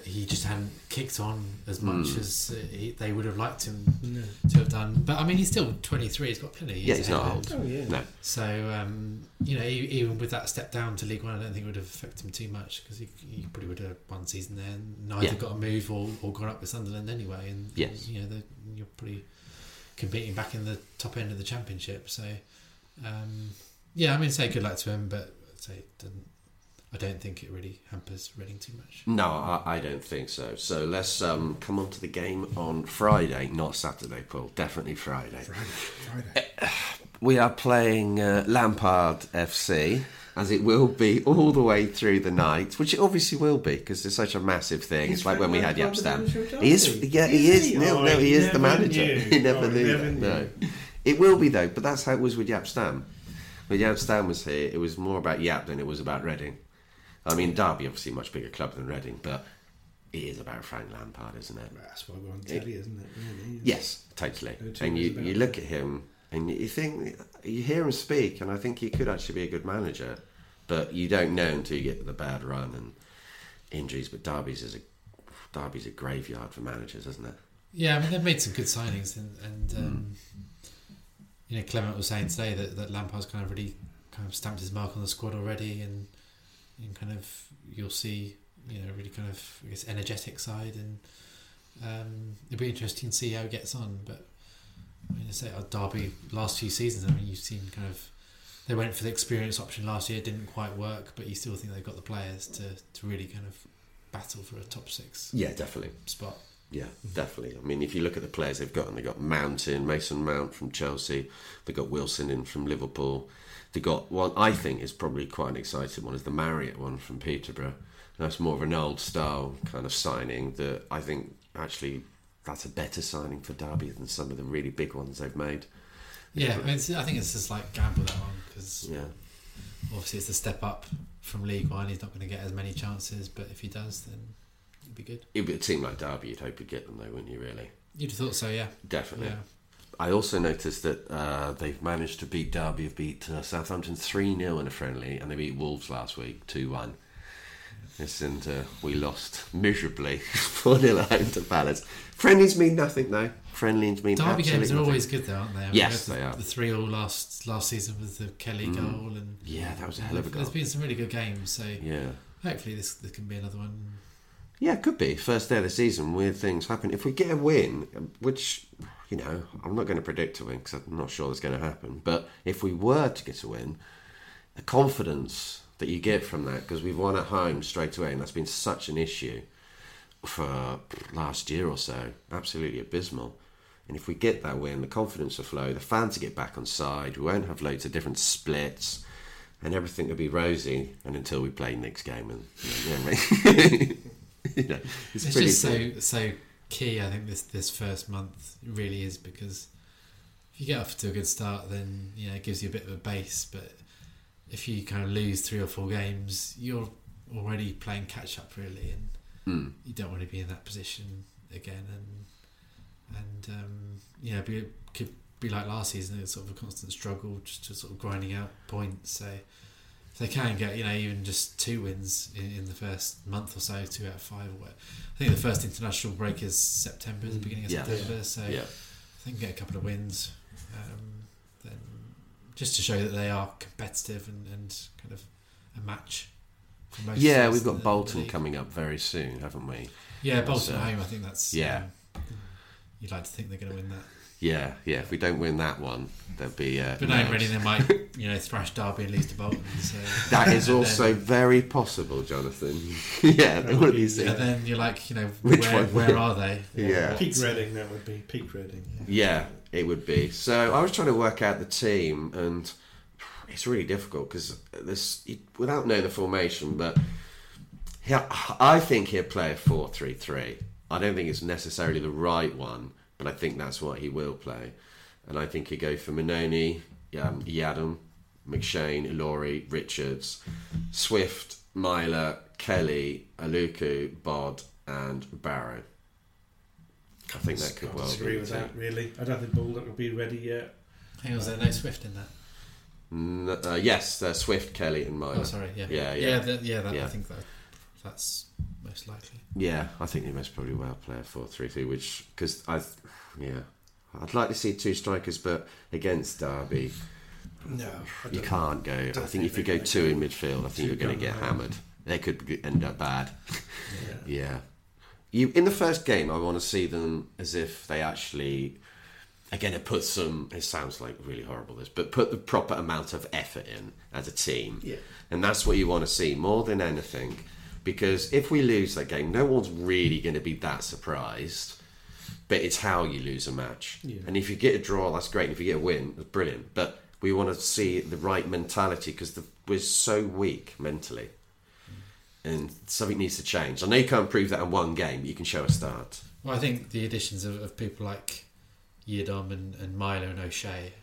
he just hadn't kicked on as much Mm. as uh, he, they would have liked him No. to have done. But I mean, he's still 23. He's got plenty. of Yeah, years he's not ahead. old. Oh yeah. No. So um, you know, e- even with that step down to League One, I don't think it would have affected him too much because he, he probably would have one season there, and neither Yeah. got a move or, or gone up with Sunderland anyway. And Yes. you know, the, you're probably competing back in the top end of the Championship. So um, yeah, I mean, say good luck to him, but I'd say it doesn't. I don't think it really hampers Reading too much. No, I, I don't think so. So let's um, come on to the game on Friday, not Saturday, Paul. Definitely Friday. Friday. Friday. We are playing uh, Lampard FC, as it will be all the way through the night, which it obviously will be because it's such a massive thing. He's it's like when we had Jaap Stam. Lampard the manager He is, yeah, he is. No, Oh, no, he is the manager. knew. (laughs) he never Oh, knew never that. knew. No, it will be though. But that's how it was with Jaap Stam. When Jaap Stam was here, it was more about Jaap than it was about Reading. I mean, Derby obviously a much bigger club than Reading, but it is about Frank Lampard, isn't it? That's why we're on telly, isn't it? Really? Yes, totally. Who And you, you look at him and you think you hear him speak, and I think he could actually be a good manager, but you don't know until you get the bad run and injuries. But Derby's is a Derby's a graveyard for managers, isn't it? Yeah, I mean they've made some good signings, and, and um, you know Clement was saying today that, that Lampard's kind of really kind of stamped his mark on the squad already, and, and kind of you'll see you know really kind of I guess energetic side, and um, it'll be interesting to see how he gets on. But I mean, I say uh, Derby last few seasons, I mean you've seen kind of they went for the experience option last year, it didn't quite work, but you still think they've got the players to, to really kind of battle for a top six Yeah, definitely. spot. Yeah, definitely. I mean, if you look at the players they've got, and they've got Mount in, Mason Mount from Chelsea, they've got Wilson in from Liverpool. They've got one I think is probably quite an exciting one, is the Marriott one from Peterborough. That's more of an old style kind of signing that I think actually that's a better signing for Derby than some of the really big ones they've made. Yeah, I, mean, it's, I think it's just like gamble that one because Yeah. obviously it's a step up from League One. He's not going to get as many chances, but if he does, then it'd be good. It would seem like Derby, you'd hope you'd get them though, wouldn't you, really? You'd have thought so, yeah. Definitely. Yeah. I also noticed that uh, they've managed to beat Derby, have beat uh, Southampton 3 0 in a friendly, and they beat Wolves last week 2 1. Yes, and uh, we lost miserably (laughs) 4 0 at home to Palace. Friendlies mean nothing, though. Friendlies mean Derby games are nothing. always good, though, aren't they? I mean, Yes, had they the, are. Mm. The three all last last season with the Kelly goal, and Yeah, that was a hell of a there's goal. been some really good games. So Yeah. hopefully this, this can be another one. Yeah, it could be. First day of the season, weird things happen. If we get a win, which, you know, I'm not going to predict a win because I'm not sure that's going to happen. But if we were to get a win, the confidence that you get from that, because we've won at home straight away, and that's been such an issue for last year or so, absolutely abysmal. And if we get that win, the confidence will flow, the fans will get back on side, we won't have loads of different splits, and everything will be rosy. And until we play next game, and you know, (laughs) (laughs) (laughs) you know, it's, It's pretty just cool. so so key. I think this this first month really is because if you get off to a good start, then you know it gives you a bit of a base. But if you kind of lose three or four games, you're already playing catch up really, and Mm. you don't want to be in that position again. And and um, you know, be, could be like last season. It's sort of a constant struggle, just to sort of grinding out points. So if they can get you know even just two wins in, in the first month or so, two out of five. Or what. I think the first international break is September, the beginning of Yeah. September. So Yeah. they can get a couple of wins, um, then just to show that they are competitive and, and kind of a match. For most Yeah, we've got the- Bolton coming up very soon, haven't we? Yeah, Bolton So- home. I think that's Yeah. um, you'd like to think they're going to win that. Yeah, yeah. If we don't win that one, there'll be. Uh, But knowing nerves. Reading, they might (laughs) you know thrash Derby and lose to Bolton. So That is (laughs) also Then, very possible, Jonathan. (laughs) yeah, That would be- and things. then you're like, you know, Which where, one? where are they? Yeah. Peak Reading, that would be peak Reading. Yeah, it would be. So I was trying to work out the team, and it's really difficult because this without knowing the formation. But he, I think he'll play a four-three-three. I don't think it's necessarily the right one, but I think that's what he will play. And I think he'll go for Mannone, um, Yiadom, McShane, Ilori, Richards, Swift, Meyler, Kelly, Aluko, Bod, and Barrow. I think that could I well disagree be with the team. that, really. I don't think Baldock will be ready yet. Hang on, was there no Swift in that? N- uh, yes, uh, Swift, Kelly, and Meyler. Oh, sorry. Yeah. Yeah, yeah. Yeah. that, yeah, that, Yeah. I think that that's most likely. Yeah, I think they most probably well play a four-three-three, which because I, yeah, I'd like to see two strikers, but against Derby, No, you can't go. I think think if you go two in midfield, I think you're going to get hammered. They could end up bad. Yeah. (laughs) Yeah, you in the first game, I want to see them as if they actually. Again, it puts some. It sounds like really horrible, this, but put the proper amount of effort in as a team. Yeah. And that's what you want to see more than anything. Because if we lose that game, no one's really going to be that surprised. But it's how you lose a match. Yeah. And if you get a draw, that's great. If you get a win, that's brilliant. But we want to see the right mentality because we're so weak mentally. And something needs to change. I know you can't prove that in one game, but you can show a start. Well, I think the additions of, of people like Yiadom and, and Meyler and O'Shea,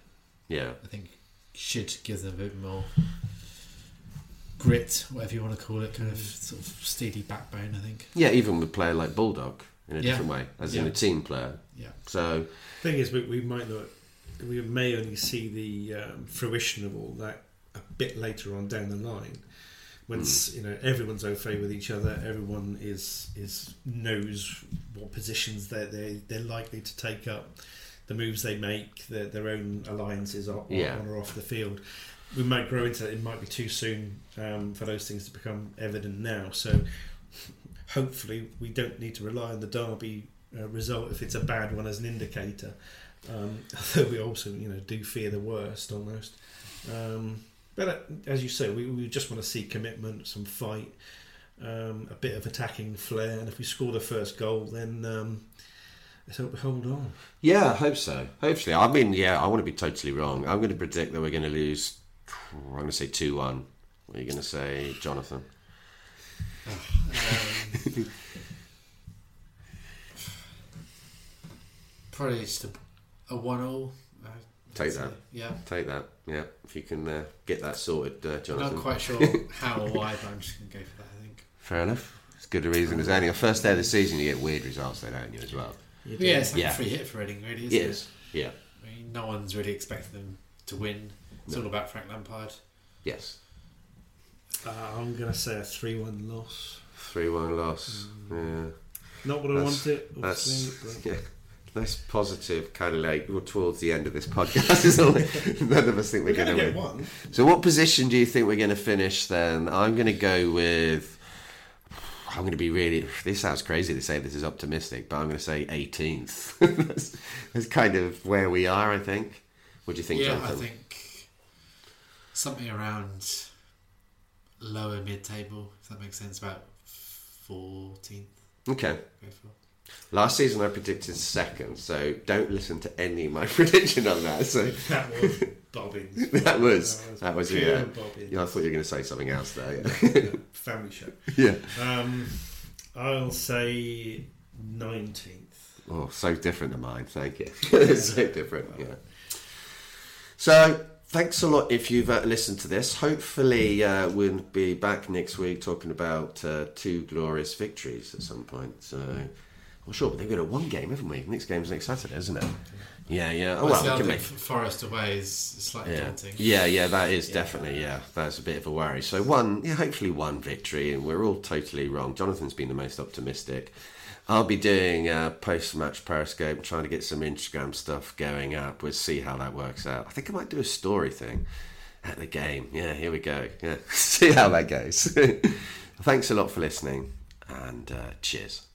Yeah. I think, should give them a bit more grit, whatever you want to call it, kind of sort of steely backbone. I think. Yeah, even with a player like Baldock in a Yeah. different way, as in a team player. Yeah. So, Thing is, we, we might not, we may only see the um, fruition of all that a bit later on down the line. Once you know everyone's au fait with each other, everyone is is knows what positions they they they're likely to take up, the moves they make, their their own alliances are, Yeah. on or off the field. We might grow into it. It might be too soon um, for those things to become evident now. So hopefully we don't need to rely on the Derby uh, result if it's a bad one as an indicator. Um, (laughs) although we also, you know, do fear the worst almost. Um, but uh, as you say, we, we just want to see commitment, some fight, um, a bit of attacking flair, and if we score the first goal, then um, let's hope we hold on. Yeah, I hope so. Hopefully, I mean, yeah, I want to be totally wrong. I'm going to predict that we're going to lose. I'm going to say two one. What are you going to say, Jonathan? Um, (laughs) probably just a, a one-all. uh, Take so, that. Yeah. Take that. Yeah, if you can uh, get that sorted, uh, I'm not quite sure (laughs) how or why, but I'm just going to go for that. I think. Fair enough. It's good a reason as any. On first day of the season, you get weird results, though, don't you, as well? You yeah, it's like Yeah. a free hit for Reading, really. It Isn't is. Yeah. I mean, no one's really expecting them to win. It's No. all about Frank Lampard. Yes, Uh, I'm going to say a 3 1 loss. three one loss. Mm. Yeah. Not what I That's- wanted, That's obviously. (laughs) yeah. Nice positive kind of like well, towards the end of this podcast. (laughs) None of us think we're, We're going going to to win. get one. So, what position do you think we're going to finish then? I'm going to go with. I'm going to be really. This sounds crazy to say this is optimistic, but I'm going to say 18th. (laughs) that's, that's kind of where we are, I think. What do you think, yeah, Jonathan? I think something around lower mid-table, if that makes sense. About fourteenth. Okay. Go for. Last season I predicted second, so don't listen to any of my (laughs) prediction on that. So (laughs) That was Bobbins. (laughs) that was that was pure yeah. Yeah, I thought you were going to say something else there. Yeah. Family show. yeah. Um, I'll say 19th. Oh, so different than mine. Thank you. so different. Yeah. So thanks a lot if you've uh, listened to this. Hopefully uh, we'll be back next week talking about uh, two glorious victories at some point. So. Well, sure, but they've got a one game, haven't we? Next game's next Saturday, isn't it? Yeah, yeah. Oh, Well, well, we can make Forest away is slightly Yeah. daunting. yeah, yeah, that is Yeah. definitely yeah, that's a bit of a worry. So one, yeah, hopefully one victory, and we're all totally wrong. Jonathan's been the most optimistic. I'll be doing a post-match Periscope, trying to get some Instagram stuff going up. We'll see how that works out. I think I might do a story thing at the game. Yeah, here we go. Yeah, (laughs) see how that goes. (laughs) Thanks a lot for listening, and uh, cheers.